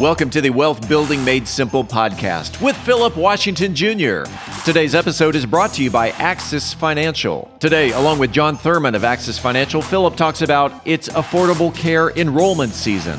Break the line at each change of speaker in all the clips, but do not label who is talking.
Welcome to the Wealth Building Made Simple podcast with Philip Washington Jr. Today's episode is brought to you by Axis Financial. Today, along with John Thurman of Axis Financial, Philip talks about its affordable care enrollment season.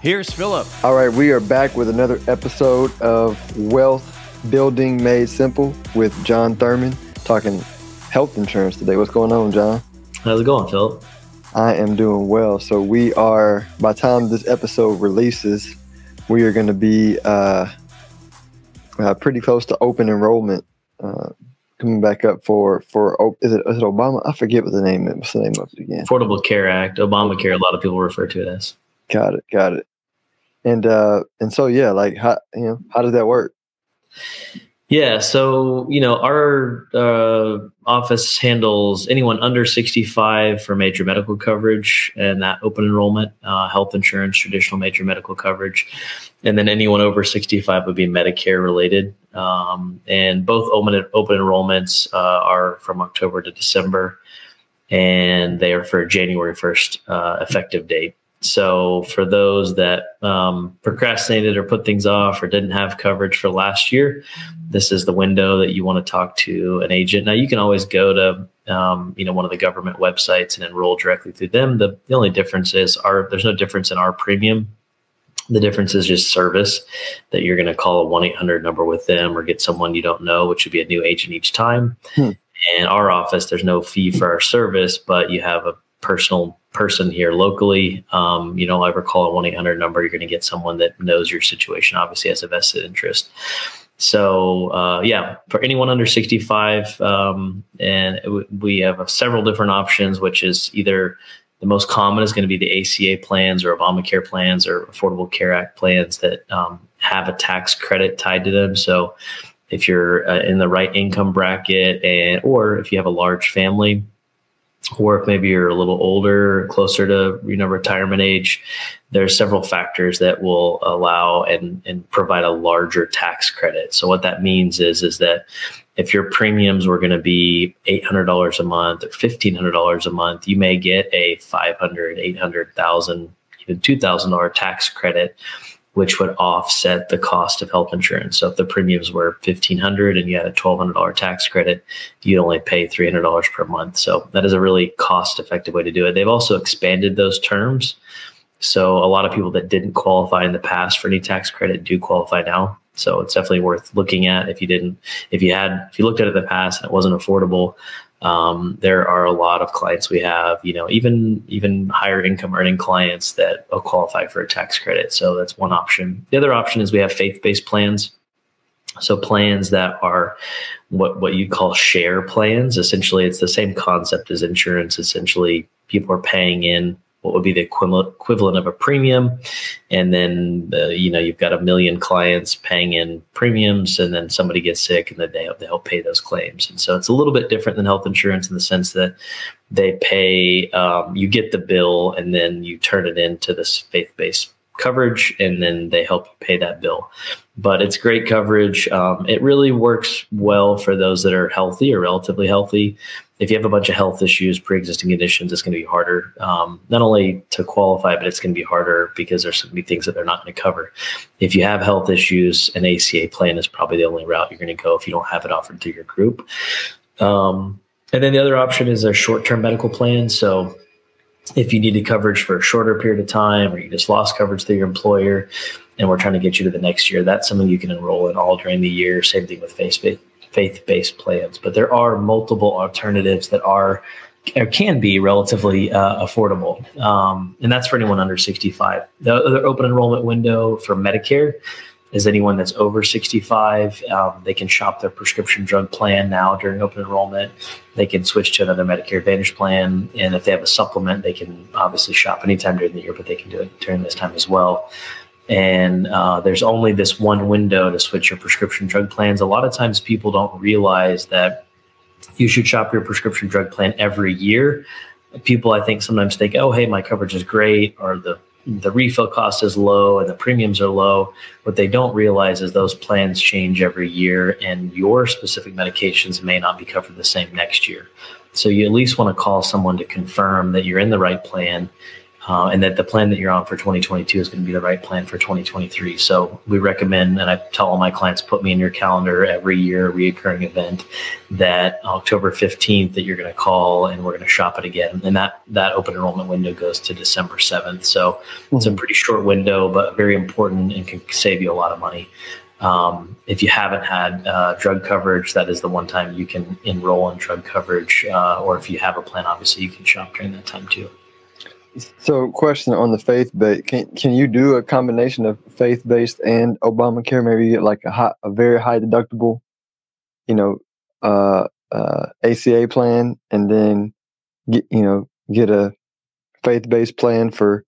Here's Philip.
All right, we are back with another episode of Wealth Building Made Simple with John Thurman, talking health insurance today. What's going on, John?
How's it going, Philip?
I am doing well. So we are, by the time this episode releases, we are going to be uh, uh, pretty close to open enrollment. Uh, coming back up for for oh, is it is it Obama? I forget what the name is. What's the name of it again?
Affordable Care Act, Obamacare. A lot of people refer to it as.
Got it. Got it. And uh and so yeah, like how you know how does that work?
Yeah, so you know our uh, office handles anyone under 65 for major medical coverage and that open enrollment, uh, health insurance, traditional major medical coverage, and then anyone over 65 would be Medicare related. Um, and both open open enrollments uh, are from October to December, and they are for January 1st uh, effective date. So for those that um, procrastinated or put things off or didn't have coverage for last year, this is the window that you want to talk to an agent. Now you can always go to um, you know one of the government websites and enroll directly through them. The, the only difference is our there's no difference in our premium. The difference is just service that you're going to call a 1 800 number with them or get someone you don't know, which would be a new agent each time. Hmm. And our office, there's no fee for our service, but you have a personal person here locally, um, you know, ever call a 1 800 number, you're going to get someone that knows your situation, obviously has a vested interest. So, uh, yeah, for anyone under 65, um, and we have several different options, which is either the most common is going to be the ACA plans or Obamacare plans or Affordable Care Act plans that um, have a tax credit tied to them. So, if you're uh, in the right income bracket and or if you have a large family, or if maybe you're a little older, closer to you know retirement age, there's several factors that will allow and and provide a larger tax credit. So what that means is is that if your premiums were going to be $800 a month or $1500 a month, you may get a 500, 800,000, even $2,000 tax credit which would offset the cost of health insurance. So if the premiums were fifteen hundred and you had a twelve hundred dollar tax credit, you'd only pay three hundred dollars per month. So that is a really cost effective way to do it. They've also expanded those terms. So a lot of people that didn't qualify in the past for any tax credit do qualify now. So it's definitely worth looking at if you didn't, if you had, if you looked at it in the past and it wasn't affordable, um, there are a lot of clients we have, you know, even even higher income earning clients that qualify for a tax credit. So that's one option. The other option is we have faith based plans. So plans that are what what you call share plans. Essentially, it's the same concept as insurance. Essentially, people are paying in what would be the equivalent of a premium. And then uh, you know you've got a million clients paying in premiums and then somebody gets sick and then they, they help pay those claims. And so it's a little bit different than health insurance in the sense that they pay um, you get the bill and then you turn it into this faith-based coverage and then they help you pay that bill but it's great coverage um, it really works well for those that are healthy or relatively healthy if you have a bunch of health issues, pre-existing conditions, it's going to be harder, um, not only to qualify, but it's going to be harder because there's going to be things that they're not going to cover. If you have health issues, an ACA plan is probably the only route you're going to go if you don't have it offered through your group. Um, and then the other option is a short-term medical plan. So if you needed coverage for a shorter period of time or you just lost coverage through your employer and we're trying to get you to the next year, that's something you can enroll in all during the year. Same thing with faith-based plans, but there are multiple alternatives that are or can be relatively uh, affordable, um, and that's for anyone under 65. The other open enrollment window for Medicare is anyone that's over 65. Um, they can shop their prescription drug plan now during open enrollment. They can switch to another Medicare Advantage plan, and if they have a supplement, they can obviously shop anytime during the year, but they can do it during this time as well. and uh, there's only this one window to switch your prescription drug plans. A lot of times people don't realize that you should shop your prescription drug plan every year. People, I think, sometimes think, oh, hey, my coverage is great, or the the refill cost is low and the premiums are low. What they don't realize is those plans change every year, and your specific medications may not be covered the same next year. So you at least want to call someone to confirm that you're in the right plan uh, and that the plan that you're on for 2022 is going to be the right plan for 2023. So we recommend, and I tell all my clients, put me in your calendar every year, reoccurring event, that October 15th that you're going to call and we're going to shop it again. And that that open enrollment window goes to December 7th. So mm-hmm. it's a mm-hmm. pretty short window, but very important and can save you a lot of money. Um, if you haven't had uh, drug coverage, that is the one time you can enroll in drug coverage. Uh, or if you have a plan, obviously you can shop during that time too.
So, question on the faith based: can can you do a combination of faith based and Obamacare? Maybe you get like a high, a very high deductible, you know, uh, uh, ACA plan, and then get you know get a faith based plan for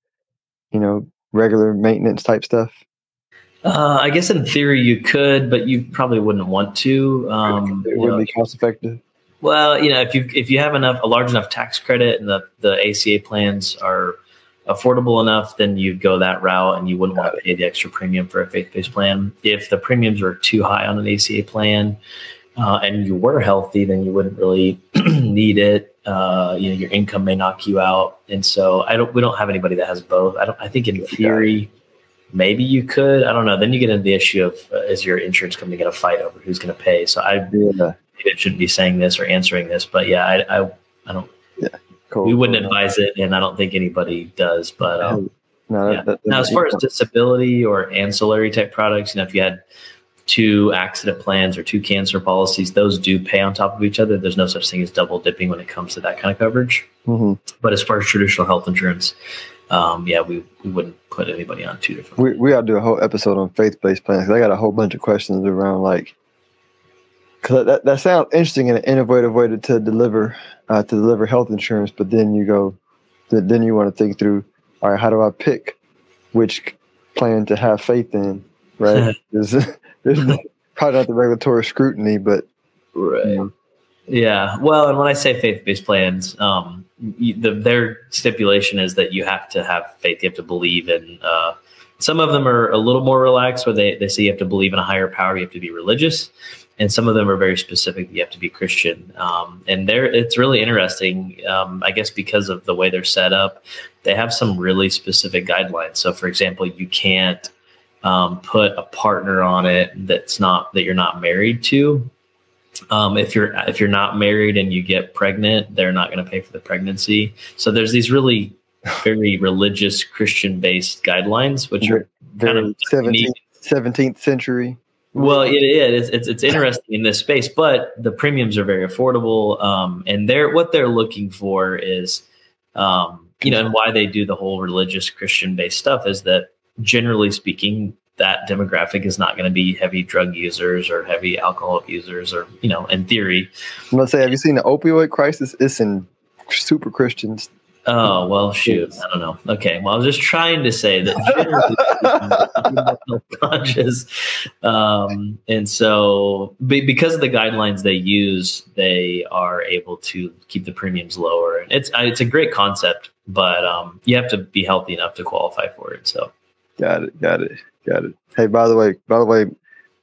you know regular maintenance type stuff.
Uh, I guess in theory you could, but you probably wouldn't want to.
Um, it would be cost effective.
Well, you know, if you if you have enough a large enough tax credit and the the ACA plans are affordable enough, then you'd go that route and you wouldn't want to pay the extra premium for a faith based plan. If the premiums are too high on an ACA plan uh, and you were healthy, then you wouldn't really need it. Uh, you know, your income may knock you out, and so I don't. We don't have anybody that has both. I don't. I think in theory, maybe you could. I don't know. Then you get into the issue of uh, is your insurance company going to fight over who's going to pay? So I. Yeah it shouldn't be saying this or answering this, but yeah, I, I, I don't. Yeah, cool. We wouldn't advise it, and I don't think anybody does. But um, no, yeah. that, now, as far as disability or ancillary type products, you know, if you had two accident plans or two cancer policies, those do pay on top of each other. There's no such thing as double dipping when it comes to that kind of coverage. Mm-hmm. But as far as traditional health insurance, um, yeah, we, we wouldn't put anybody on two different.
We, we ought to do a whole episode on faith based plans. I got a whole bunch of questions around like because that, that sounds interesting and an innovative way to, to deliver uh, to deliver health insurance. But then you go, then you want to think through, all right, how do I pick which plan to have faith in? Right? there's, there's probably not the regulatory scrutiny, but
right. You know. Yeah. Well, and when I say faith-based plans, um, the, their stipulation is that you have to have faith. You have to believe in. Uh, some of them are a little more relaxed, where they, they say you have to believe in a higher power. You have to be religious and some of them are very specific. You have to be Christian, um, and there it's really interesting. Um, I guess because of the way they're set up, they have some really specific guidelines. So, for example, you can't um, put a partner on it that's not that you're not married to. Um, if you're if you're not married and you get pregnant, they're not going to pay for the pregnancy. So there's these really very religious Christian based guidelines, which are
very kind of 17th, 17th century.
Well, it is. It's, it's interesting in this space, but the premiums are very affordable. Um, and they're what they're looking for is, um, you know, and why they do the whole religious Christian based stuff is that generally speaking, that demographic is not going to be heavy drug users or heavy alcohol abusers, or you know, in theory.
I'm gonna say, have you seen the opioid crisis? It's in super Christians
Oh well, shoot. I don't know. Okay, well, I was just trying to say that conscious, um, and so because of the guidelines they use, they are able to keep the premiums lower. And it's it's a great concept, but um, you have to be healthy enough to qualify for it. So,
got it, got it, got it. Hey, by the way, by the way,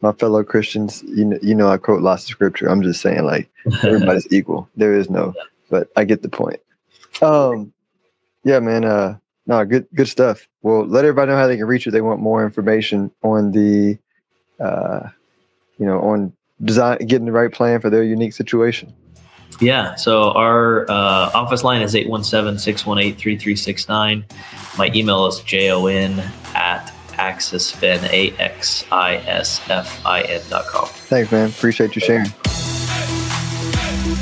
my fellow Christians, you know, you know, I quote lots of scripture. I'm just saying, like everybody's equal. There is no, but I get the point. Um, yeah, man. Uh, no, good, good stuff. Well, let everybody know how they can reach you. They want more information on the, uh, you know, on design, getting the right plan for their unique situation.
Yeah. So our uh, office line is 817-618-3369. My email is jon at axisfin, A-X-I-S-F-I-N dot com.
Thanks, man. Appreciate you sharing.